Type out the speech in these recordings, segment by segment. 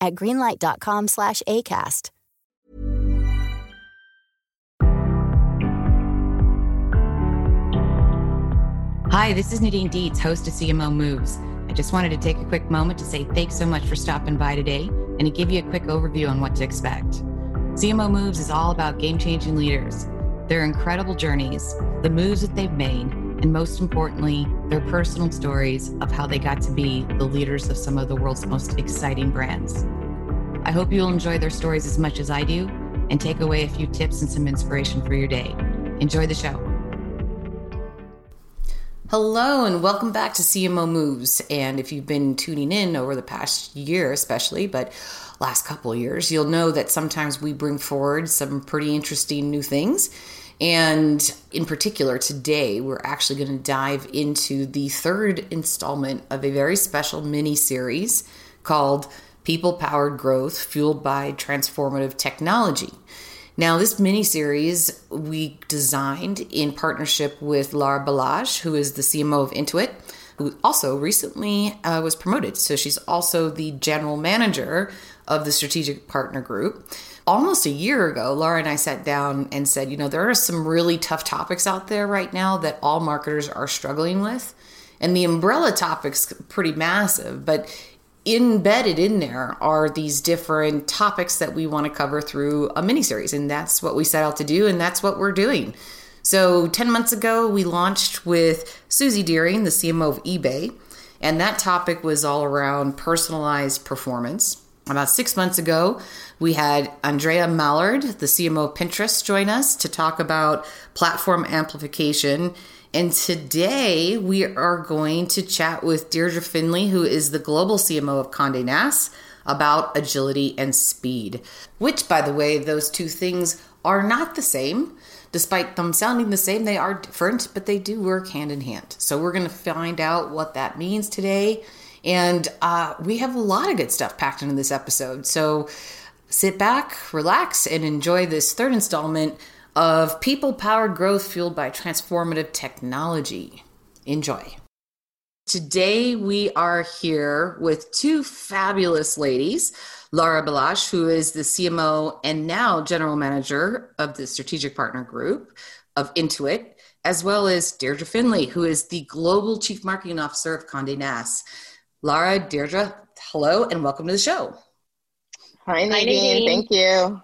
at greenlight.com slash ACAST. Hi, this is Nadine Dietz, host of CMO Moves. I just wanted to take a quick moment to say thanks so much for stopping by today and to give you a quick overview on what to expect. CMO Moves is all about game changing leaders, their incredible journeys, the moves that they've made, and most importantly, their personal stories of how they got to be the leaders of some of the world's most exciting brands. I hope you'll enjoy their stories as much as I do and take away a few tips and some inspiration for your day. Enjoy the show. Hello, and welcome back to CMO Moves. And if you've been tuning in over the past year, especially, but last couple years, you'll know that sometimes we bring forward some pretty interesting new things. And in particular, today we're actually going to dive into the third installment of a very special mini series called People Powered Growth Fueled by Transformative Technology. Now, this mini series we designed in partnership with Lara Balazs, who is the CMO of Intuit, who also recently uh, was promoted. So she's also the general manager of the strategic partner group. Almost a year ago, Laura and I sat down and said, you know, there are some really tough topics out there right now that all marketers are struggling with. And the umbrella topic's pretty massive, but embedded in there are these different topics that we want to cover through a mini series and that's what we set out to do and that's what we're doing so 10 months ago we launched with suzy deering the cmo of ebay and that topic was all around personalized performance about six months ago we had andrea mallard the cmo of pinterest join us to talk about platform amplification and today we are going to chat with Deirdre Findlay, who is the global CMO of Conde Nast, about agility and speed. Which, by the way, those two things are not the same. Despite them sounding the same, they are different, but they do work hand in hand. So we're going to find out what that means today. And uh, we have a lot of good stuff packed into this episode. So sit back, relax, and enjoy this third installment of people powered growth fueled by transformative technology. Enjoy. Today, we are here with two fabulous ladies Lara Balazs, who is the CMO and now general manager of the strategic partner group of Intuit, as well as Deirdre Findlay, who is the global chief marketing officer of Conde Nast. Lara, Deirdre, hello and welcome to the show. Hi, Nadine. Hi, Nadine. Thank you.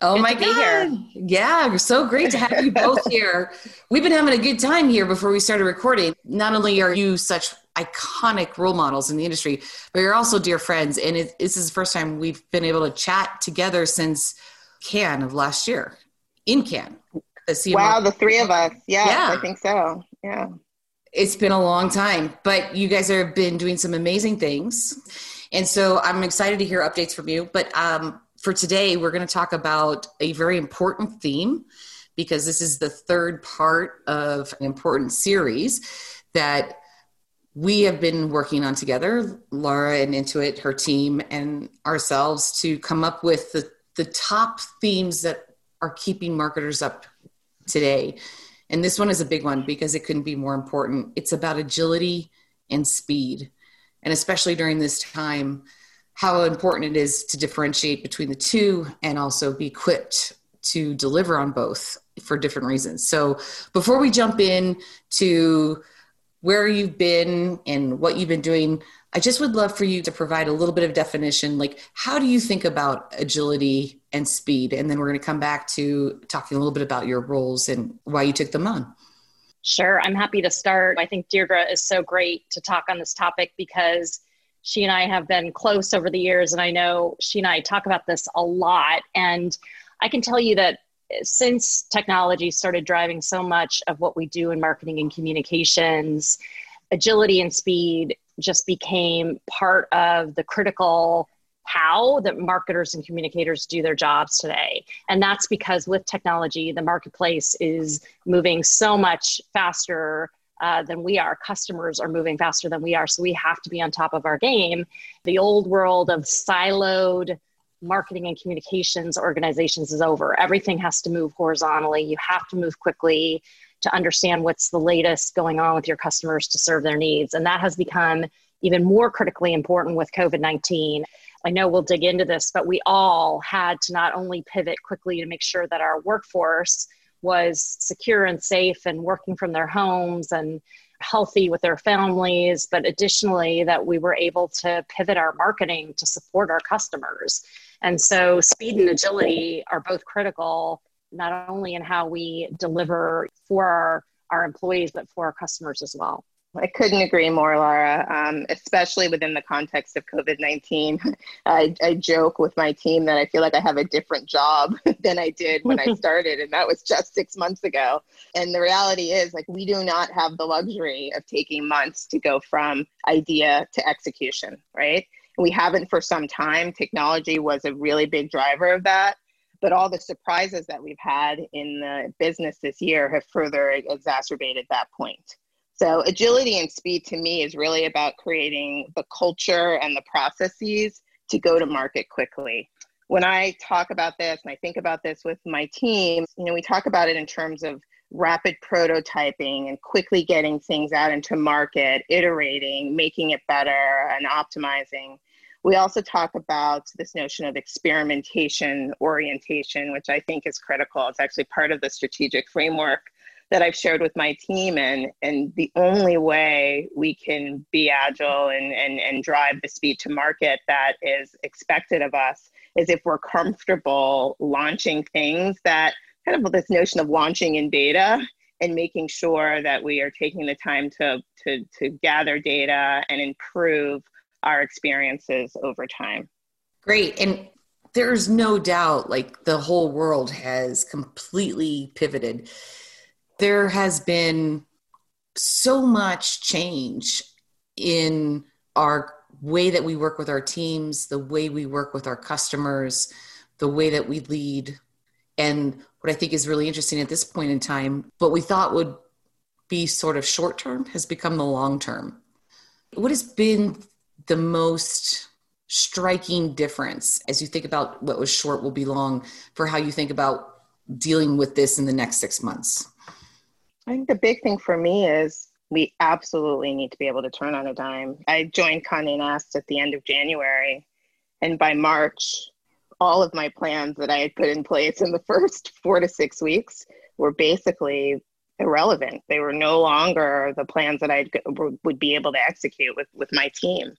Oh good my God. Yeah, so great to have you both here. We've been having a good time here before we started recording. Not only are you such iconic role models in the industry, but you're also dear friends. And it, this is the first time we've been able to chat together since Cannes of last year in Cannes. The wow, the three of us. Yes, yeah, I think so. Yeah. It's been a long time, but you guys have been doing some amazing things. And so I'm excited to hear updates from you. But um, for today, we're going to talk about a very important theme because this is the third part of an important series that we have been working on together, Laura and Intuit, her team, and ourselves to come up with the, the top themes that are keeping marketers up today. And this one is a big one because it couldn't be more important. It's about agility and speed. And especially during this time, how important it is to differentiate between the two and also be equipped to deliver on both for different reasons. So before we jump in to where you've been and what you've been doing, I just would love for you to provide a little bit of definition. Like, how do you think about agility and speed? And then we're going to come back to talking a little bit about your roles and why you took them on. Sure, I'm happy to start. I think Deirdre is so great to talk on this topic because she and I have been close over the years, and I know she and I talk about this a lot. And I can tell you that since technology started driving so much of what we do in marketing and communications, agility and speed just became part of the critical how that marketers and communicators do their jobs today. And that's because with technology, the marketplace is moving so much faster uh, than we are. Customers are moving faster than we are. So we have to be on top of our game. The old world of siloed marketing and communications organizations is over. Everything has to move horizontally. You have to move quickly to understand what's the latest going on with your customers to serve their needs. And that has become even more critically important with COVID 19. I know we'll dig into this, but we all had to not only pivot quickly to make sure that our workforce was secure and safe and working from their homes and healthy with their families, but additionally, that we were able to pivot our marketing to support our customers. And so, speed and agility are both critical, not only in how we deliver for our, our employees, but for our customers as well. I couldn't agree more, Laura, um, especially within the context of COVID 19. I, I, joke with my team that I feel like I have a different job than I did when I started, and that was just six months ago. And the reality is, like, we do not have the luxury of taking months to go from idea to execution, right? We haven't for some time. Technology was a really big driver of that. But all the surprises that we've had in the business this year have further exacerbated that point. So, agility and speed to me is really about creating the culture and the processes to go to market quickly. When I talk about this and I think about this with my team, you know, we talk about it in terms of rapid prototyping and quickly getting things out into market, iterating, making it better, and optimizing. We also talk about this notion of experimentation orientation, which I think is critical. It's actually part of the strategic framework that I've shared with my team. And, and the only way we can be agile and, and, and drive the speed to market that is expected of us is if we're comfortable launching things that kind of this notion of launching in beta and making sure that we are taking the time to, to, to gather data and improve our experiences over time. Great. And there's no doubt like the whole world has completely pivoted there has been so much change in our way that we work with our teams, the way we work with our customers, the way that we lead. And what I think is really interesting at this point in time, what we thought would be sort of short term has become the long term. What has been the most striking difference as you think about what was short will be long for how you think about dealing with this in the next six months? I think the big thing for me is we absolutely need to be able to turn on a dime. I joined Condé Nast at the end of January, and by March, all of my plans that I had put in place in the first four to six weeks were basically irrelevant. They were no longer the plans that I would be able to execute with, with my team.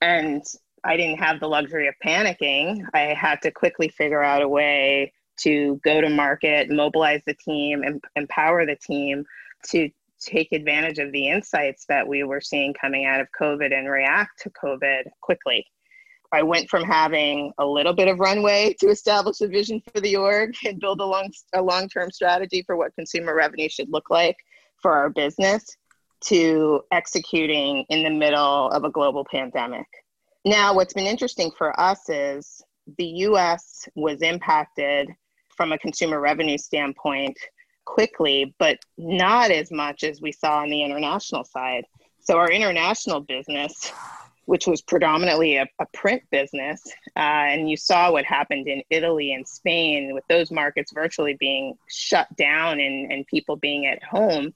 And I didn't have the luxury of panicking. I had to quickly figure out a way to go to market, mobilize the team, and empower the team to take advantage of the insights that we were seeing coming out of COVID and react to COVID quickly. I went from having a little bit of runway to establish a vision for the org and build a long a long-term strategy for what consumer revenue should look like for our business to executing in the middle of a global pandemic. Now, what's been interesting for us is the US was impacted from a consumer revenue standpoint quickly, but not as much as we saw on the international side. So our international business, which was predominantly a, a print business, uh, and you saw what happened in Italy and Spain with those markets virtually being shut down and, and people being at home.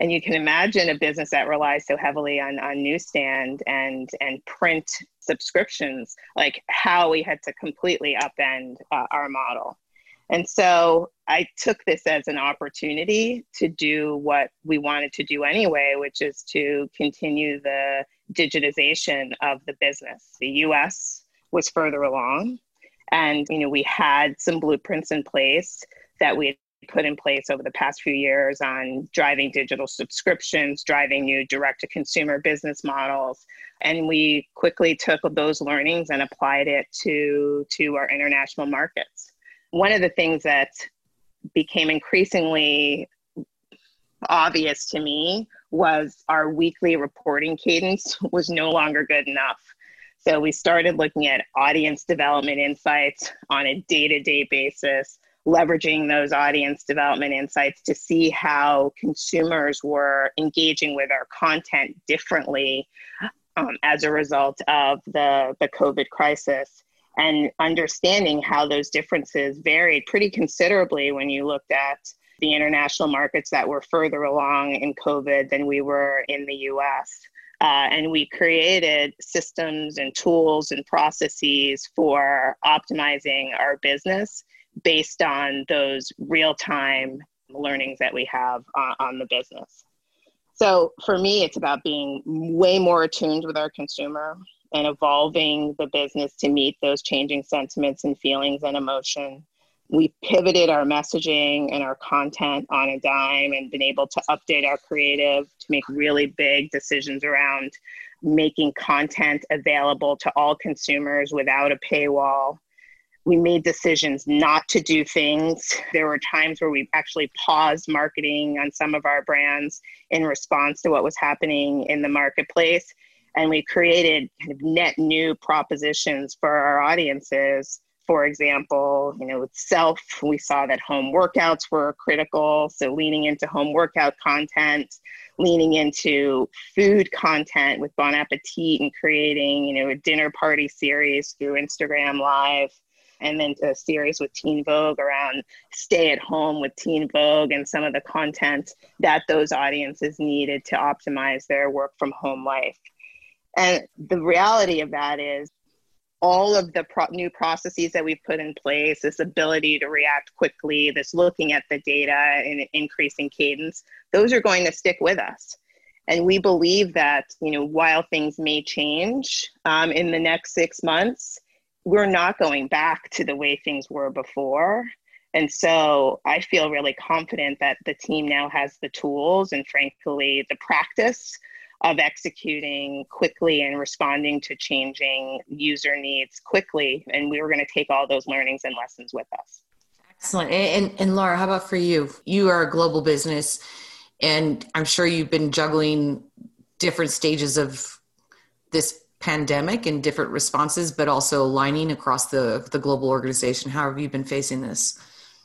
And you can imagine a business that relies so heavily on, on newsstand and, and print subscriptions, like how we had to completely upend uh, our model. And so I took this as an opportunity to do what we wanted to do anyway, which is to continue the digitization of the business. The US was further along and you know we had some blueprints in place that we had put in place over the past few years on driving digital subscriptions, driving new direct to consumer business models. And we quickly took those learnings and applied it to, to our international markets. One of the things that became increasingly obvious to me was our weekly reporting cadence was no longer good enough. So we started looking at audience development insights on a day to day basis, leveraging those audience development insights to see how consumers were engaging with our content differently um, as a result of the, the COVID crisis and understanding how those differences varied pretty considerably when you looked at the international markets that were further along in COVID than we were in the US. Uh, and we created systems and tools and processes for optimizing our business based on those real time learnings that we have on, on the business. So for me, it's about being way more attuned with our consumer, and evolving the business to meet those changing sentiments and feelings and emotion. We pivoted our messaging and our content on a dime and been able to update our creative to make really big decisions around making content available to all consumers without a paywall. We made decisions not to do things. There were times where we actually paused marketing on some of our brands in response to what was happening in the marketplace and we created kind of net new propositions for our audiences for example you know with self we saw that home workouts were critical so leaning into home workout content leaning into food content with bon appetit and creating you know a dinner party series through instagram live and then a series with Teen Vogue around stay at home with Teen Vogue and some of the content that those audiences needed to optimize their work from home life. And the reality of that is all of the pro- new processes that we've put in place, this ability to react quickly, this looking at the data and increasing cadence, those are going to stick with us. And we believe that, you know, while things may change um, in the next six months, we're not going back to the way things were before. And so I feel really confident that the team now has the tools and, frankly, the practice of executing quickly and responding to changing user needs quickly. And we were going to take all those learnings and lessons with us. Excellent. And, and Laura, how about for you? You are a global business, and I'm sure you've been juggling different stages of this pandemic and different responses, but also aligning across the, the global organization. How have you been facing this?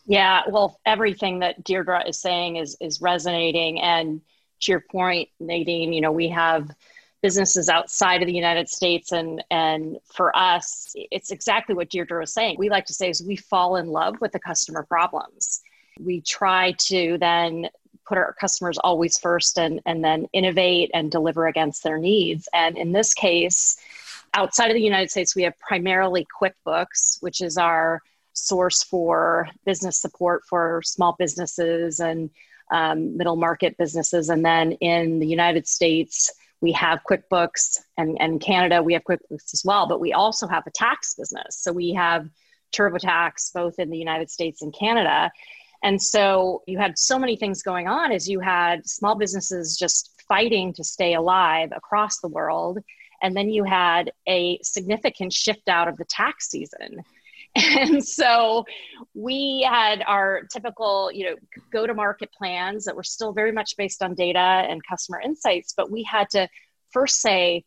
Yeah, well, everything that Deirdre is saying is is resonating, and to your point, Nadine, you know, we have businesses outside of the United States and and for us, it's exactly what Deirdre was saying. We like to say is we fall in love with the customer problems. We try to then put our customers always first and and then innovate and deliver against their needs. And in this case, outside of the United States, we have primarily QuickBooks, which is our source for business support for small businesses and um, middle market businesses. And then in the United States, we have QuickBooks, and, and Canada, we have QuickBooks as well, but we also have a tax business. So we have TurboTax both in the United States and Canada. And so you had so many things going on as you had small businesses just fighting to stay alive across the world. And then you had a significant shift out of the tax season. And so we had our typical, you know, go to market plans that were still very much based on data and customer insights, but we had to first say,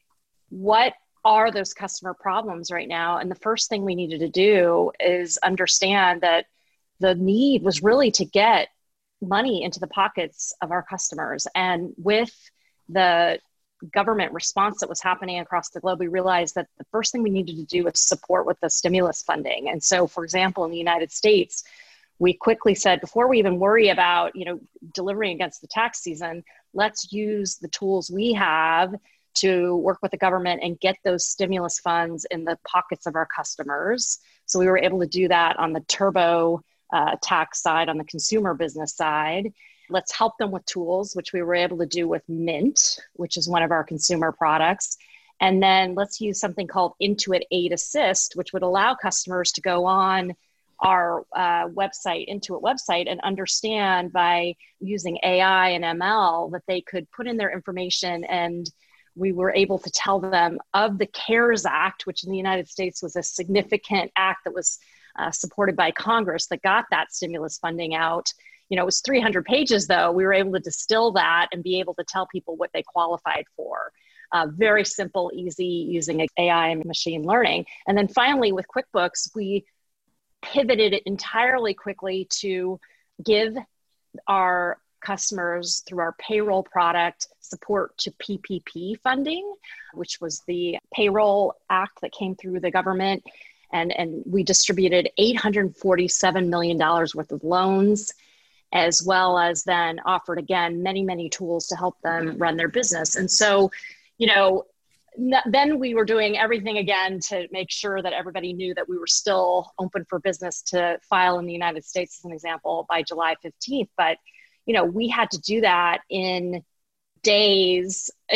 what are those customer problems right now? And the first thing we needed to do is understand that the need was really to get money into the pockets of our customers. And with the government response that was happening across the globe, we realized that the first thing we needed to do was support with the stimulus funding. And so, for example, in the United States, we quickly said before we even worry about you know delivering against the tax season, let's use the tools we have to work with the government and get those stimulus funds in the pockets of our customers. So we were able to do that on the Turbo uh, tax side, on the consumer business side. Let's help them with tools, which we were able to do with Mint, which is one of our consumer products. And then let's use something called Intuit Aid Assist, which would allow customers to go on our uh, website, Intuit website, and understand by using AI and ML that they could put in their information and we were able to tell them of the CARES Act, which in the United States was a significant act that was uh, supported by Congress that got that stimulus funding out. You know, it was 300 pages though. We were able to distill that and be able to tell people what they qualified for. Uh, very simple, easy using AI and machine learning. And then finally, with QuickBooks, we pivoted it entirely quickly to give our customers through our payroll product support to PPP funding, which was the payroll act that came through the government. And, and we distributed $847 million worth of loans, as well as then offered again many, many tools to help them run their business. And so, you know, then we were doing everything again to make sure that everybody knew that we were still open for business to file in the United States, as an example, by July 15th. But you know, we had to do that in days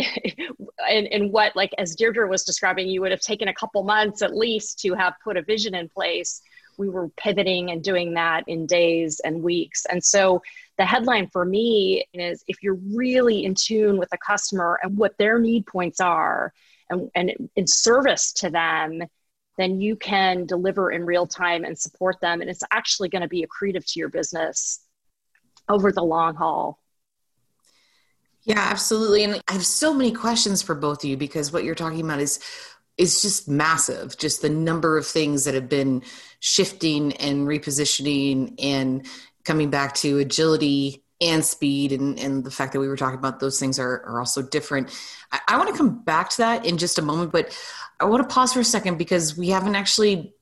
and, what like as deirdre was describing you would have taken a couple months at least to have put a vision in place we were pivoting and doing that in days and weeks and so the headline for me is if you're really in tune with the customer and what their need points are and, and in service to them then you can deliver in real time and support them and it's actually going to be accretive to your business over the long haul. Yeah, absolutely. And I have so many questions for both of you because what you're talking about is is just massive. Just the number of things that have been shifting and repositioning and coming back to agility and speed and, and the fact that we were talking about those things are, are also different. I, I want to come back to that in just a moment, but I want to pause for a second because we haven't actually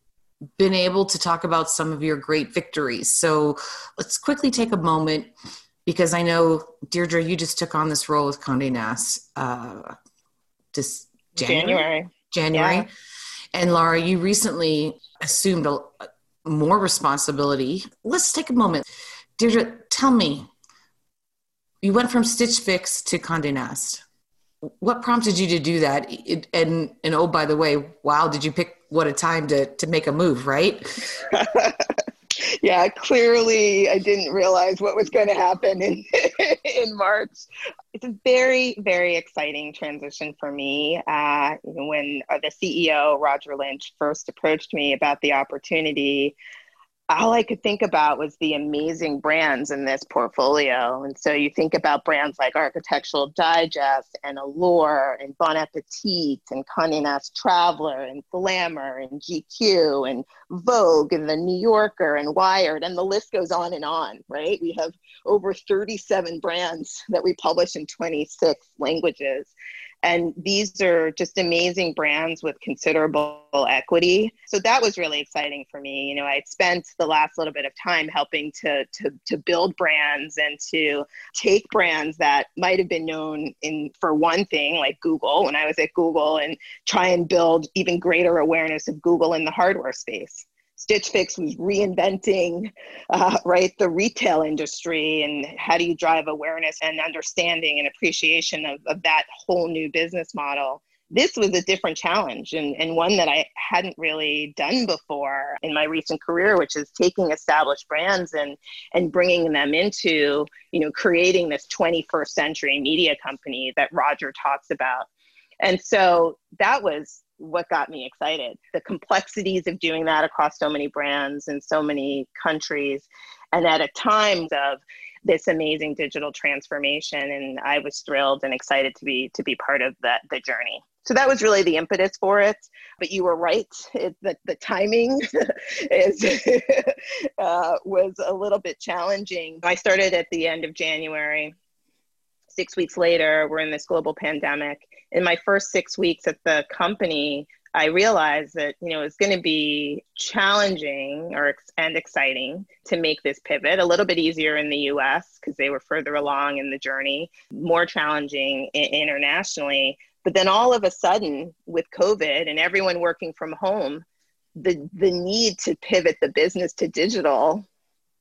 been able to talk about some of your great victories. So let's quickly take a moment because I know Deirdre, you just took on this role with Condé Nast uh, this January. January. January. Yeah. And Laura, you recently assumed a, more responsibility. Let's take a moment. Deirdre, tell me, you went from Stitch Fix to Condé Nast. What prompted you to do that? It, and and oh, by the way, wow, did you pick what a time to to make a move, right? yeah, clearly I didn't realize what was going to happen in in March. It's a very very exciting transition for me. Uh, when uh, the CEO Roger Lynch first approached me about the opportunity, all I could think about was the amazing brands in this portfolio. And so you think about brands like Architectural Digest and Allure and Bon Appetit and Condé Nast Traveler and Glamour and GQ and Vogue and The New Yorker and Wired and the list goes on and on, right? We have over 37 brands that we publish in 26 languages. And these are just amazing brands with considerable equity. So that was really exciting for me. You know, I spent the last little bit of time helping to, to, to build brands and to take brands that might have been known in for one thing, like Google, when I was at Google, and try and build even greater awareness of Google in the hardware space. Stitch Fix was reinventing, uh, right, the retail industry and how do you drive awareness and understanding and appreciation of, of that whole new business model. This was a different challenge and, and one that I hadn't really done before in my recent career, which is taking established brands and, and bringing them into, you know, creating this 21st century media company that Roger talks about. And so that was what got me excited. The complexities of doing that across so many brands and so many countries and at a time of this amazing digital transformation and i was thrilled and excited to be to be part of that the journey. So that was really the impetus for it but you were right. It, the, the timing is uh, was a little bit challenging. I started at the end of january. Six weeks later we're in this global pandemic in my first six weeks at the company, I realized that you know it's going to be challenging or and exciting to make this pivot. A little bit easier in the U.S. because they were further along in the journey. More challenging internationally. But then all of a sudden, with COVID and everyone working from home, the the need to pivot the business to digital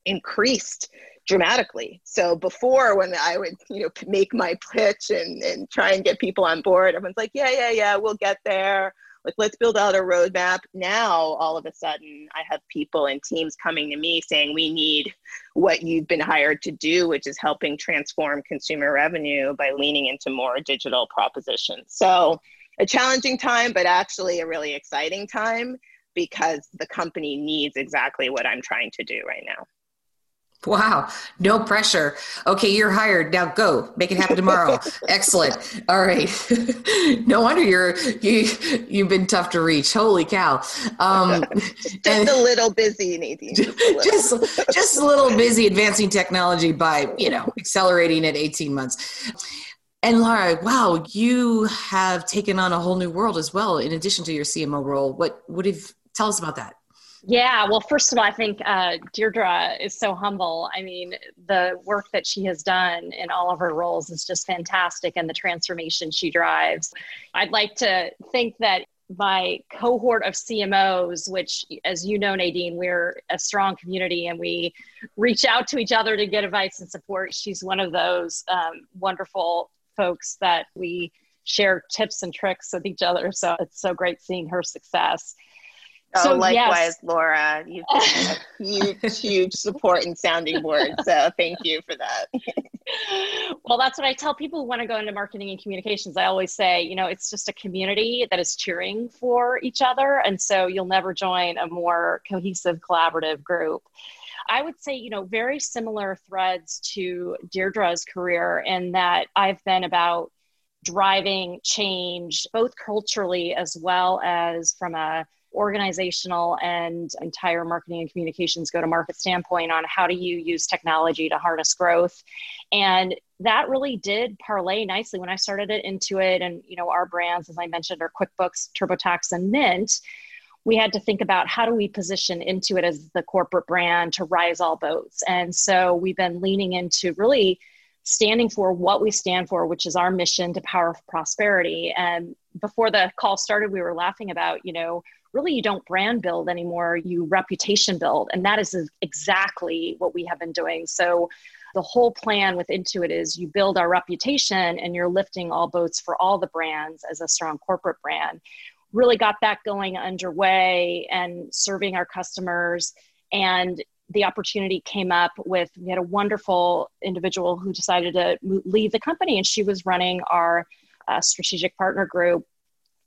increased dramatically. So before when I would, you know, make my pitch and, and try and get people on board, everyone's like, yeah, yeah, yeah, we'll get there. Like, let's build out a roadmap. Now, all of a sudden, I have people and teams coming to me saying, we need what you've been hired to do, which is helping transform consumer revenue by leaning into more digital propositions. So, a challenging time, but actually a really exciting time because the company needs exactly what I'm trying to do right now. Wow, no pressure. Okay, you're hired. Now go. Make it happen tomorrow. Excellent. All right. no wonder you're you you've been tough to reach. Holy cow. Um just and, a little busy, Nadine. Just a little. just, just a little busy advancing technology by, you know, accelerating at 18 months. And Laura, wow, you have taken on a whole new world as well in addition to your CMO role. What would have tell us about that? Yeah, well, first of all, I think uh, Deirdre is so humble. I mean, the work that she has done in all of her roles is just fantastic, and the transformation she drives. I'd like to think that my cohort of CMOs, which, as you know, Nadine, we're a strong community and we reach out to each other to get advice and support. She's one of those um, wonderful folks that we share tips and tricks with each other. So it's so great seeing her success. Oh, so, likewise, yes. Laura. You've been a huge, huge support and sounding board. So thank you for that. well, that's what I tell people who want to go into marketing and communications. I always say, you know, it's just a community that is cheering for each other. And so you'll never join a more cohesive, collaborative group. I would say, you know, very similar threads to Deirdre's career in that I've been about driving change both culturally as well as from a organizational and entire marketing and communications go to market standpoint on how do you use technology to harness growth. And that really did parlay nicely when i started it Intuit. And you know our brands as i mentioned are quickbooks turbotax and mint. We had to think about how do we position Intuit as the corporate brand to rise all boats. And so we've been leaning into really standing for what we stand for, which is our mission to power prosperity. And before the call started, we were laughing about, you know, really you don't brand build anymore, you reputation build. And that is exactly what we have been doing. So the whole plan with Intuit is you build our reputation and you're lifting all boats for all the brands as a strong corporate brand. Really got that going underway and serving our customers. And the opportunity came up with we had a wonderful individual who decided to leave the company and she was running our uh, strategic partner group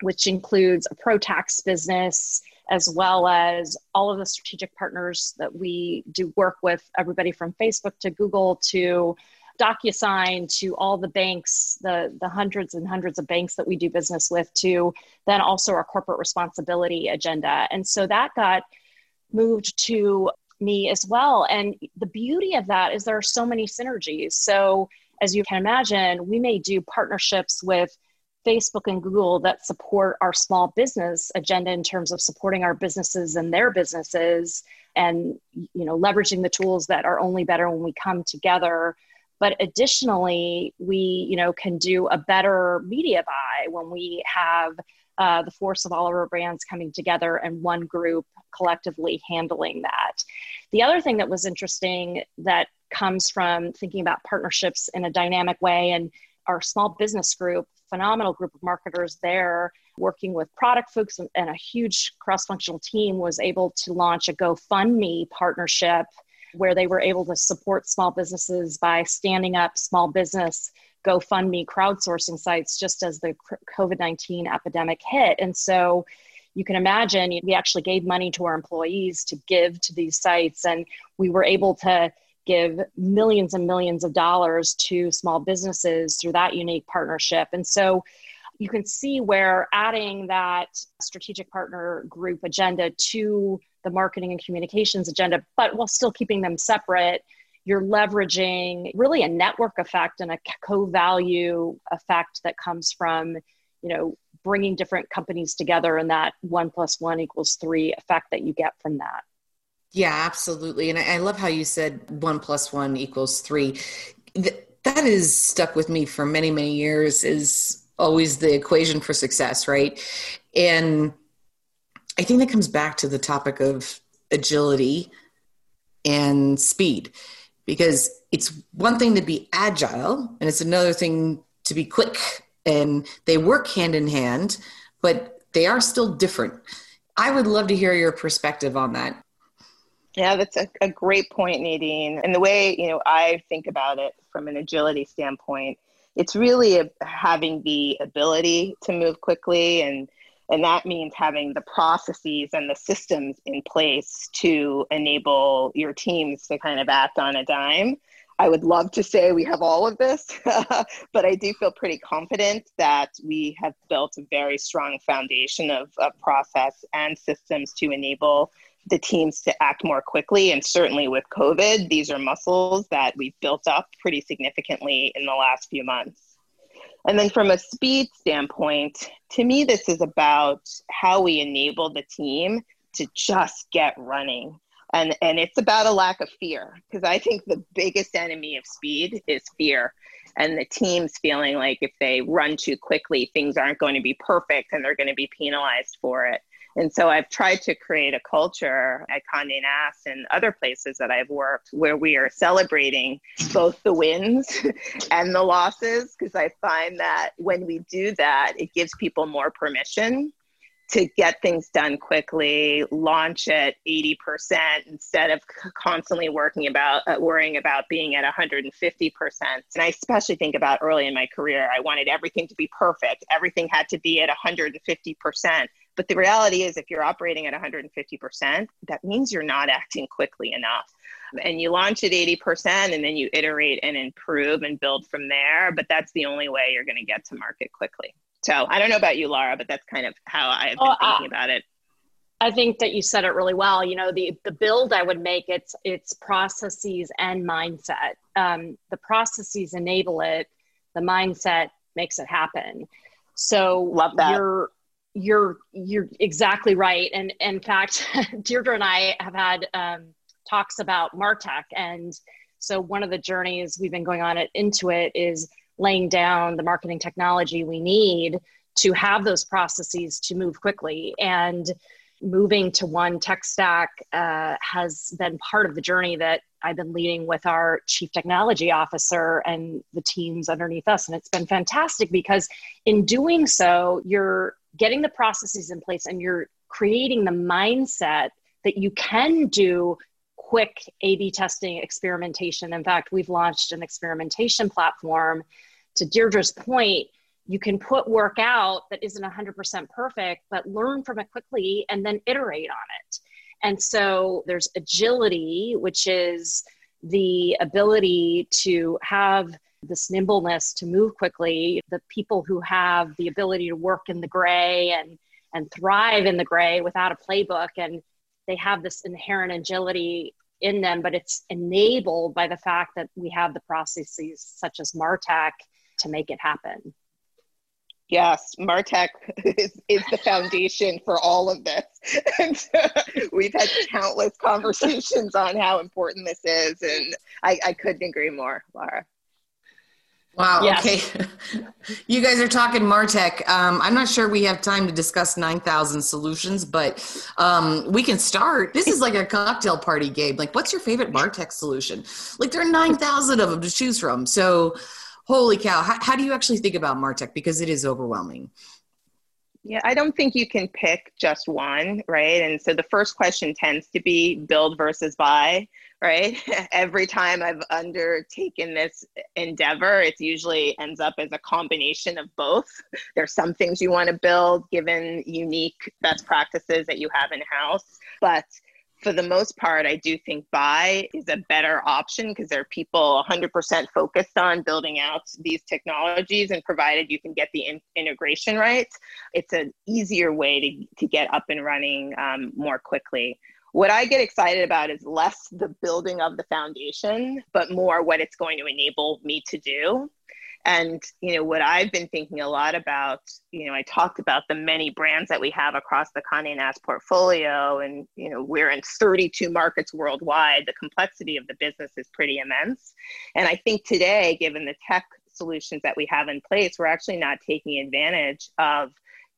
which includes a pro tax business as well as all of the strategic partners that we do work with everybody from facebook to google to DocuSign to all the banks, the, the hundreds and hundreds of banks that we do business with, to then also our corporate responsibility agenda. And so that got moved to me as well. And the beauty of that is there are so many synergies. So, as you can imagine, we may do partnerships with Facebook and Google that support our small business agenda in terms of supporting our businesses and their businesses and you know leveraging the tools that are only better when we come together. But additionally we you know can do a better media buy when we have uh, the force of all of our brands coming together and one group collectively handling that. The other thing that was interesting that comes from thinking about partnerships in a dynamic way and our small business group phenomenal group of marketers there working with product folks and a huge cross functional team was able to launch a GoFundMe partnership where they were able to support small businesses by standing up small business GoFundMe crowdsourcing sites just as the COVID 19 epidemic hit. And so you can imagine we actually gave money to our employees to give to these sites, and we were able to give millions and millions of dollars to small businesses through that unique partnership. And so you can see where adding that strategic partner group agenda to the marketing and communications agenda, but while still keeping them separate, you're leveraging really a network effect and a co-value effect that comes from, you know, bringing different companies together and that one plus one equals three effect that you get from that. Yeah, absolutely. And I, I love how you said one plus one equals three. Th- that is stuck with me for many, many years, is always the equation for success, right? And I think that comes back to the topic of agility and speed because it's one thing to be agile and it's another thing to be quick and they work hand in hand but they are still different i would love to hear your perspective on that yeah that's a, a great point nadine and the way you know i think about it from an agility standpoint it's really a, having the ability to move quickly and and that means having the processes and the systems in place to enable your teams to kind of act on a dime. I would love to say we have all of this, but I do feel pretty confident that we have built a very strong foundation of, of process and systems to enable the teams to act more quickly. And certainly with COVID, these are muscles that we've built up pretty significantly in the last few months. And then from a speed standpoint, to me, this is about how we enable the team to just get running. And, and it's about a lack of fear because I think the biggest enemy of speed is fear. And the team's feeling like if they run too quickly, things aren't going to be perfect and they're going to be penalized for it. And so I've tried to create a culture at Condé Nast and other places that I've worked where we are celebrating both the wins and the losses because I find that when we do that, it gives people more permission to get things done quickly, launch at 80% instead of constantly working about uh, worrying about being at 150%. And I especially think about early in my career, I wanted everything to be perfect. Everything had to be at 150%. But the reality is, if you're operating at 150%, that means you're not acting quickly enough. And you launch at 80% and then you iterate and improve and build from there. But that's the only way you're going to get to market quickly. So I don't know about you, Laura, but that's kind of how I've been thinking about it. I think that you said it really well. You know, the the build I would make it's it's processes and mindset. Um, the processes enable it. The mindset makes it happen. So love that. You're you're you're exactly right. And, in fact, Deirdre and I have had um, talks about Martech, and so one of the journeys we've been going on at Intuit is laying down the marketing technology we need to have those processes to move quickly and moving to one tech stack uh, has been part of the journey that I've been leading with our chief technology officer and the teams underneath us. And it's been fantastic because in doing so, you're getting the processes in place and you're creating the mindset that you can do quick A B testing experimentation. In fact, we've launched an experimentation platform. To Deirdre's point, you can put work out that isn't 100% perfect, but learn from it quickly and then iterate on it. And so there's agility, which is the ability to have this nimbleness to move quickly. The people who have the ability to work in the gray and and thrive in the gray without a playbook and they have this inherent agility in them, but it's enabled by the fact that we have the processes such as Martech to make it happen. Yes, Martech is, is the foundation for all of this. And we've had countless conversations on how important this is, and I, I couldn't agree more, Laura. Wow. Yes. Okay. you guys are talking Martech. Um, I'm not sure we have time to discuss 9,000 solutions, but um, we can start. This is like a cocktail party, game. Like, what's your favorite Martech solution? Like, there are 9,000 of them to choose from. So, holy cow. How, how do you actually think about Martech? Because it is overwhelming. Yeah, I don't think you can pick just one, right? And so the first question tends to be build versus buy right? Every time I've undertaken this endeavor, it usually ends up as a combination of both. There's some things you want to build given unique best practices that you have in house, but for the most part, I do think buy is a better option because there are people 100% focused on building out these technologies. And provided you can get the in- integration right, it's an easier way to, to get up and running um, more quickly what I get excited about is less the building of the foundation, but more what it's going to enable me to do. And you know what I've been thinking a lot about. You know, I talked about the many brands that we have across the Condé Nast portfolio, and you know we're in 32 markets worldwide. The complexity of the business is pretty immense, and I think today, given the tech solutions that we have in place, we're actually not taking advantage of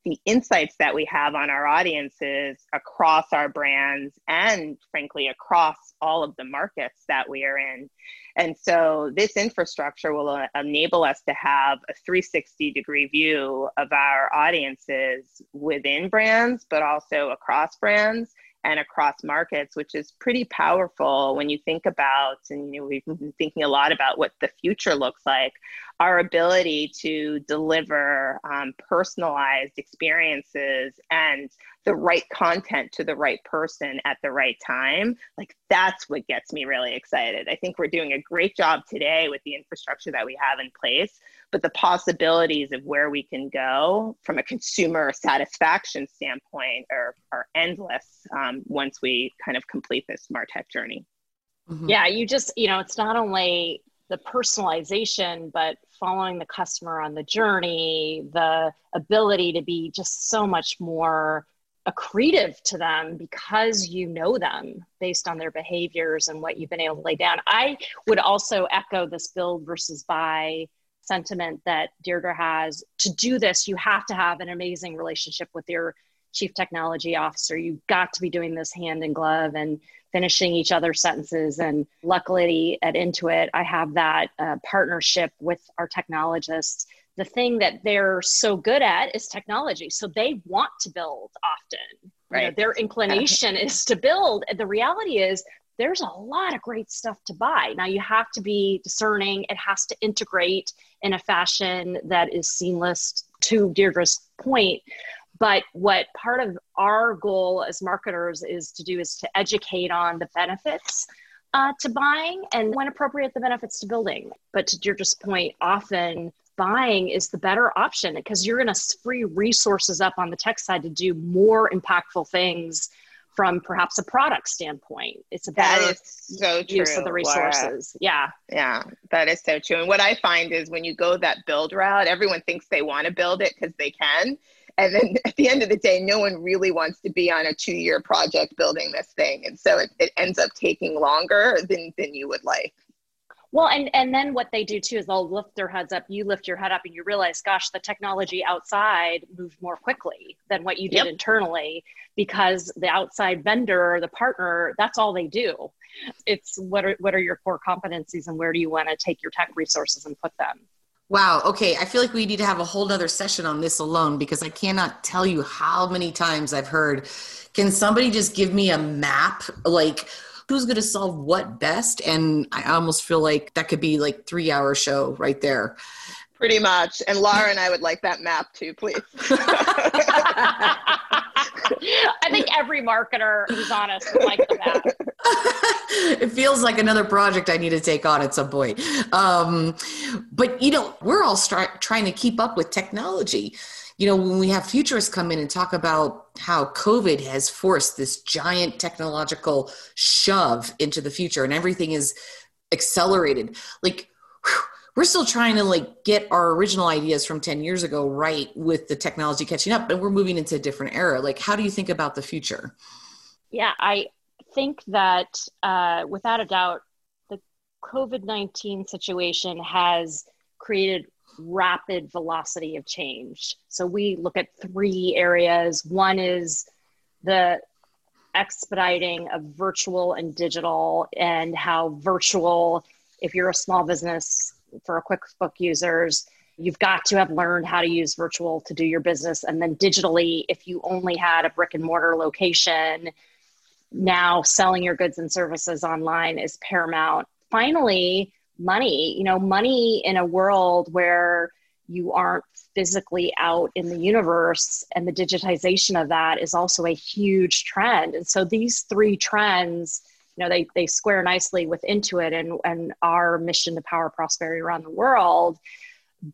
the insights that we have on our audiences across our brands and frankly across all of the markets that we are in. And so this infrastructure will uh, enable us to have a 360 degree view of our audiences within brands but also across brands and across markets, which is pretty powerful when you think about, and you know, we've been thinking a lot about what the future looks like, our ability to deliver um, personalized experiences and the right content to the right person at the right time. Like that's what gets me really excited. I think we're doing a great job today with the infrastructure that we have in place, but the possibilities of where we can go from a consumer satisfaction standpoint are, are endless um, once we kind of complete this Martech journey. Mm-hmm. Yeah, you just, you know, it's not only the personalization, but following the customer on the journey, the ability to be just so much more accretive to them because you know them based on their behaviors and what you've been able to lay down. I would also echo this build versus buy sentiment that Deirdre has. To do this, you have to have an amazing relationship with your chief technology officer. You've got to be doing this hand in glove and finishing each other's sentences. And luckily at Intuit, I have that uh, partnership with our technologists. The thing that they're so good at is technology. So they want to build often. Right. You know, their inclination is to build. The reality is there's a lot of great stuff to buy. Now you have to be discerning. It has to integrate in a fashion that is seamless to Deirdre's point. But what part of our goal as marketers is to do is to educate on the benefits uh, to buying and when appropriate, the benefits to building. But to Deirdre's point, often buying is the better option because you're going to free resources up on the tech side to do more impactful things from perhaps a product standpoint. It's a better so use true, of the resources. Lara. Yeah. Yeah, that is so true. And what I find is when you go that build route, everyone thinks they want to build it because they can. And then at the end of the day, no one really wants to be on a two year project building this thing. And so it, it ends up taking longer than, than you would like. Well, and and then what they do too is they'll lift their heads up. You lift your head up, and you realize, gosh, the technology outside moved more quickly than what you did yep. internally because the outside vendor, or the partner, that's all they do. It's what are what are your core competencies, and where do you want to take your tech resources and put them? Wow. Okay. I feel like we need to have a whole nother session on this alone because I cannot tell you how many times I've heard, can somebody just give me a map? Like, who's going to solve what best? And I almost feel like that could be like three hour show right there. Pretty much. And Lara and I would like that map too, please. I think every marketer who's honest would like the map. it feels like another project I need to take on at some point. Um, but, you know, we're all start, trying to keep up with technology. You know, when we have futurists come in and talk about how COVID has forced this giant technological shove into the future and everything is accelerated, like, we're still trying to like get our original ideas from 10 years ago right with the technology catching up but we're moving into a different era. Like how do you think about the future? Yeah i think that uh, without a doubt the covid-19 situation has created rapid velocity of change so we look at three areas one is the expediting of virtual and digital and how virtual if you're a small business for a QuickBook users, you've got to have learned how to use virtual to do your business. And then digitally, if you only had a brick and mortar location, now selling your goods and services online is paramount. Finally, money, you know, money in a world where you aren't physically out in the universe and the digitization of that is also a huge trend. And so these three trends you know they they square nicely with Intuit and and our mission to power prosperity around the world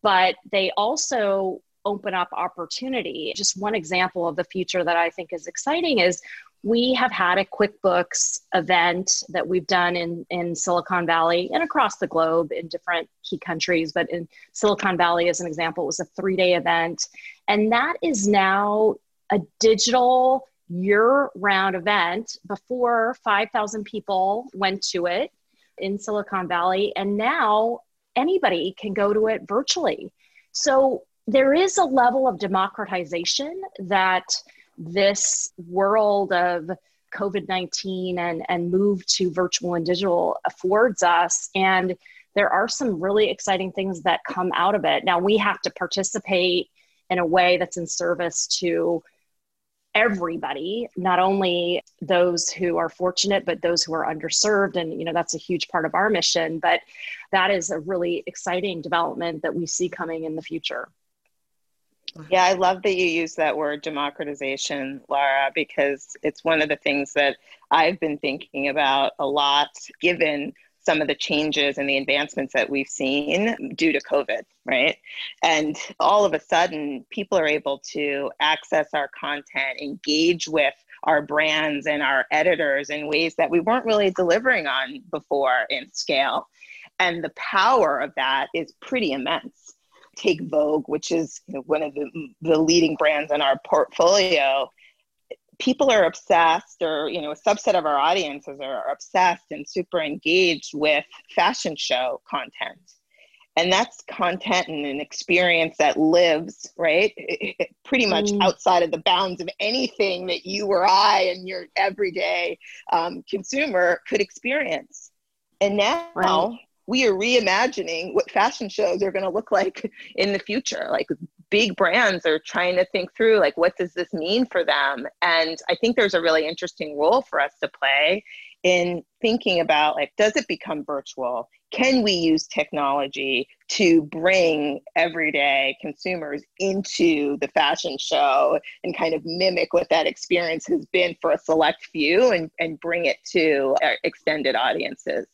but they also open up opportunity just one example of the future that i think is exciting is we have had a quickbooks event that we've done in, in silicon valley and across the globe in different key countries but in silicon valley as an example it was a three day event and that is now a digital year round event. Before 5,000 people went to it in Silicon Valley, and now anybody can go to it virtually. So there is a level of democratization that this world of COVID 19 and, and move to virtual and digital affords us. And there are some really exciting things that come out of it. Now, we have to participate in a way that's in service to everybody not only those who are fortunate but those who are underserved and you know that's a huge part of our mission but that is a really exciting development that we see coming in the future yeah, I love that you use that word democratization, Lara, because it's one of the things that I've been thinking about a lot, given some of the changes and the advancements that we've seen due to COVID, right? And all of a sudden, people are able to access our content, engage with our brands and our editors in ways that we weren't really delivering on before in scale. And the power of that is pretty immense take Vogue, which is you know, one of the, the leading brands in our portfolio, people are obsessed, or you know, a subset of our audiences are obsessed and super engaged with fashion show content. And that's content and an experience that lives, right? pretty much mm. outside of the bounds of anything that you or I and your everyday um, consumer could experience. And now right we are reimagining what fashion shows are going to look like in the future. Like big brands are trying to think through like what does this mean for them? And i think there's a really interesting role for us to play in thinking about like does it become virtual? Can we use technology to bring everyday consumers into the fashion show and kind of mimic what that experience has been for a select few and, and bring it to uh, extended audiences?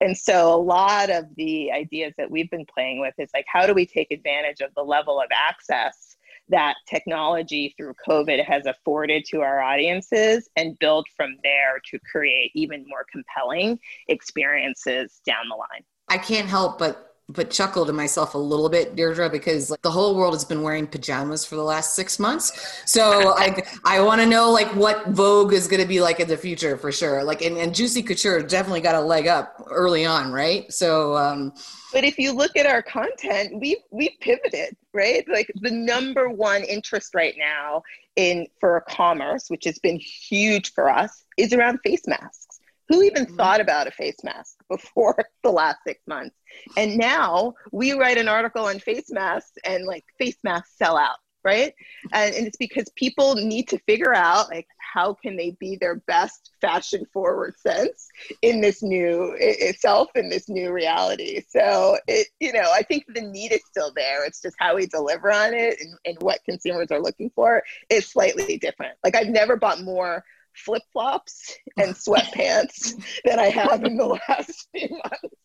And so a lot of the ideas that we've been playing with is like how do we take advantage of the level of access that technology through COVID has afforded to our audiences and build from there to create even more compelling experiences down the line. I can't help but but chuckle to myself a little bit, Deirdre, because like, the whole world has been wearing pajamas for the last six months. So I I want to know like what Vogue is going to be like in the future for sure. Like and, and Juicy Couture definitely got a leg up early on, right? So um, but if you look at our content, we've we've pivoted, right? Like the number one interest right now in for commerce, which has been huge for us, is around face masks. Who even mm-hmm. thought about a face mask before the last six months? And now we write an article on face masks and like face masks sell out right? And, and it's because people need to figure out like how can they be their best fashion forward sense in this new itself in this new reality. So it you know i think the need is still there. It's just how we deliver on it and, and what consumers are looking for is slightly different. Like i've never bought more flip-flops and sweatpants than i have in the last few months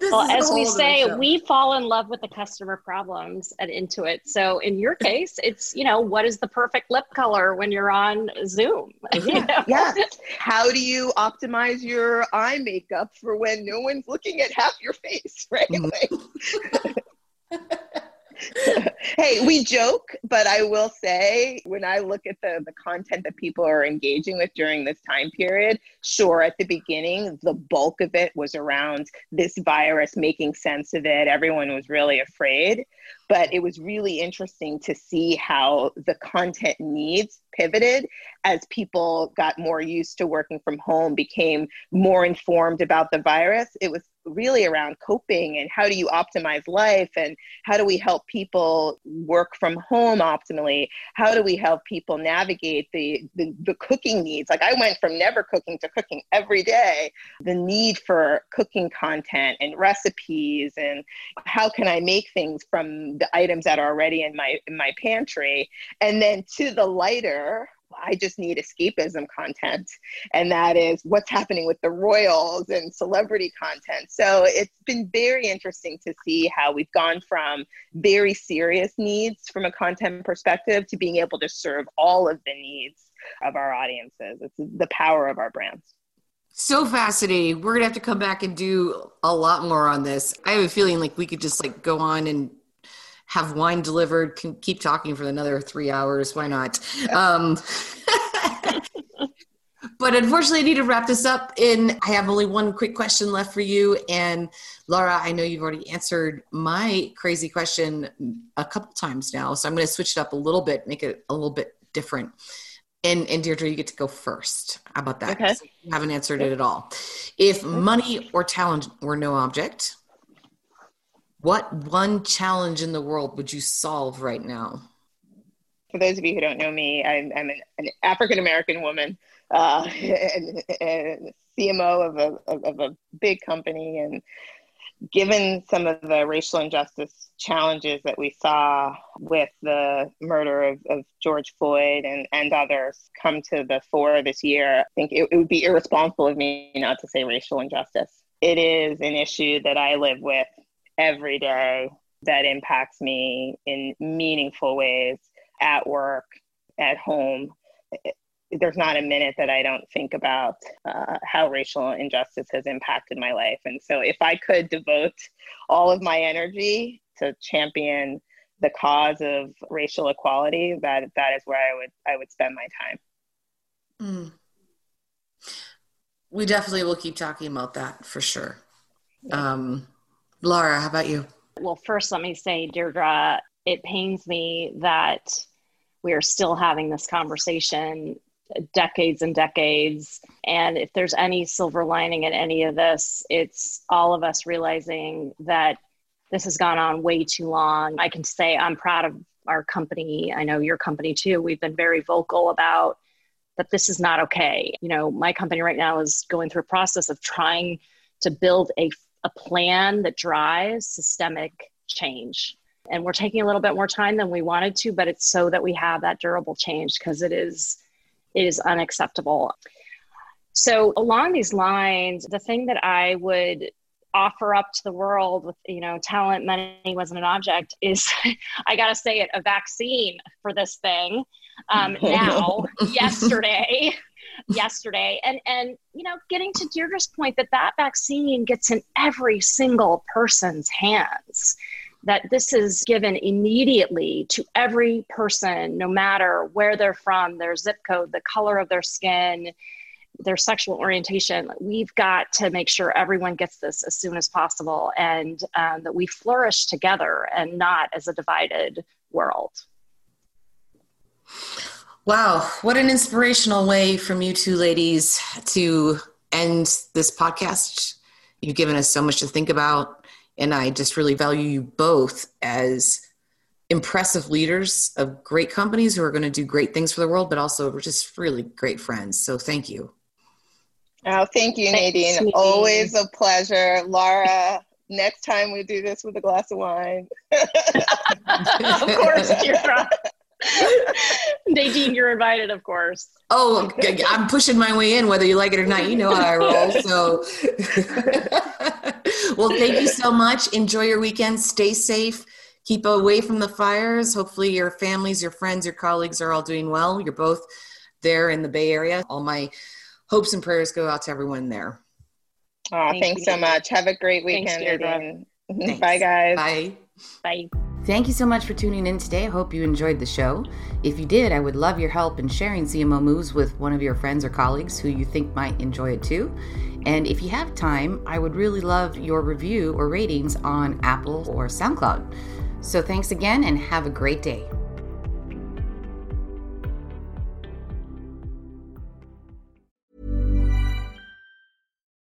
well, as we say, we fall in love with the customer problems at Intuit. So in your case, it's, you know, what is the perfect lip color when you're on Zoom? Yeah. You know? yeah. How do you optimize your eye makeup for when no one's looking at half your face, right? Mm-hmm. hey, we joke, but I will say when I look at the, the content that people are engaging with during this time period, sure, at the beginning, the bulk of it was around this virus, making sense of it. Everyone was really afraid. But it was really interesting to see how the content needs pivoted as people got more used to working from home, became more informed about the virus. It was really around coping and how do you optimize life and how do we help people work from home optimally? How do we help people navigate the, the, the cooking needs? Like i went from never cooking to cooking every day. The need for cooking content and recipes and how can i make things from the items that are already in my in my pantry? And then to the lighter I just need escapism content. And that is what's happening with the royals and celebrity content. So it's been very interesting to see how we've gone from very serious needs from a content perspective to being able to serve all of the needs of our audiences. It's the power of our brands. So fascinating. We're gonna have to come back and do a lot more on this. I have a feeling like we could just like go on and have wine delivered, can keep talking for another three hours. Why not? Um, but unfortunately, I need to wrap this up. And I have only one quick question left for you. And Lara, I know you've already answered my crazy question a couple times now, so I'm going to switch it up a little bit, make it a little bit different. And, and Deirdre, you get to go first. How about that? Okay. So you haven't answered it at all. If money or talent were no object, what one challenge in the world would you solve right now? For those of you who don't know me, I'm, I'm an, an African American woman uh, and, and, CMO of a, of, a big company. And given some of the racial injustice challenges that we saw with the murder of, of George Floyd and, and others come to the fore this year, I think it, it would be irresponsible of me not to say racial injustice. It is an issue that I live with every day that impacts me in meaningful ways at work, at home. There's not a minute that I don't think about uh, how racial injustice has impacted my life. And so, if I could devote all of my energy to champion the cause of racial equality, that that is where I would I would spend my time. Mm. We definitely will keep talking about that for sure. Um, Lara, how about you? Well, first, let me say, Deirdre, it pains me that we are still having this conversation decades and decades. And if there's any silver lining in any of this, it's all of us realizing that this has gone on way too long. I can say I'm proud of our company. I know your company too. We've been very vocal about that this is not okay. You know, my company right now is going through a process of trying to build a a plan that drives systemic change. And we're taking a little bit more time than we wanted to, but it's so that we have that durable change because it is it is unacceptable. So along these lines, the thing that I would offer up to the world with you know talent money wasn't an object is i gotta say it a vaccine for this thing um, now yesterday yesterday. And and you know getting to deirdre's point that that vaccine gets in every single person's hands that this is given immediately to every person no matter where they're from their zip code the color of their skin their sexual orientation. We've got to make sure everyone gets this as soon as possible and um, that we flourish together and not as a divided world Wow, what an inspirational way from you two ladies to end this podcast. You've given us so much to think about, and I just really value you both as impressive leaders of great companies who are going to do great things for the world, but also just really great friends. So thank you. Oh, thank you, Nadine. Thanks, Always a pleasure. Lara, next time we do this with a glass of wine. of course, you're Kira. Nadine, you're invited, of course. Oh, I'm pushing my way in, whether you like it or not. You know how I roll. So, well, thank you so much. Enjoy your weekend. Stay safe. Keep away from the fires. Hopefully, your families, your friends, your colleagues are all doing well. You're both there in the Bay Area. All my hopes and prayers go out to everyone there. Oh, Thank thanks you. so much. Have a great weekend, Thanks, Bye, guys. Bye. Bye. Thank you so much for tuning in today. I hope you enjoyed the show. If you did, I would love your help in sharing CMO Moves with one of your friends or colleagues who you think might enjoy it too. And if you have time, I would really love your review or ratings on Apple or SoundCloud. So thanks again and have a great day.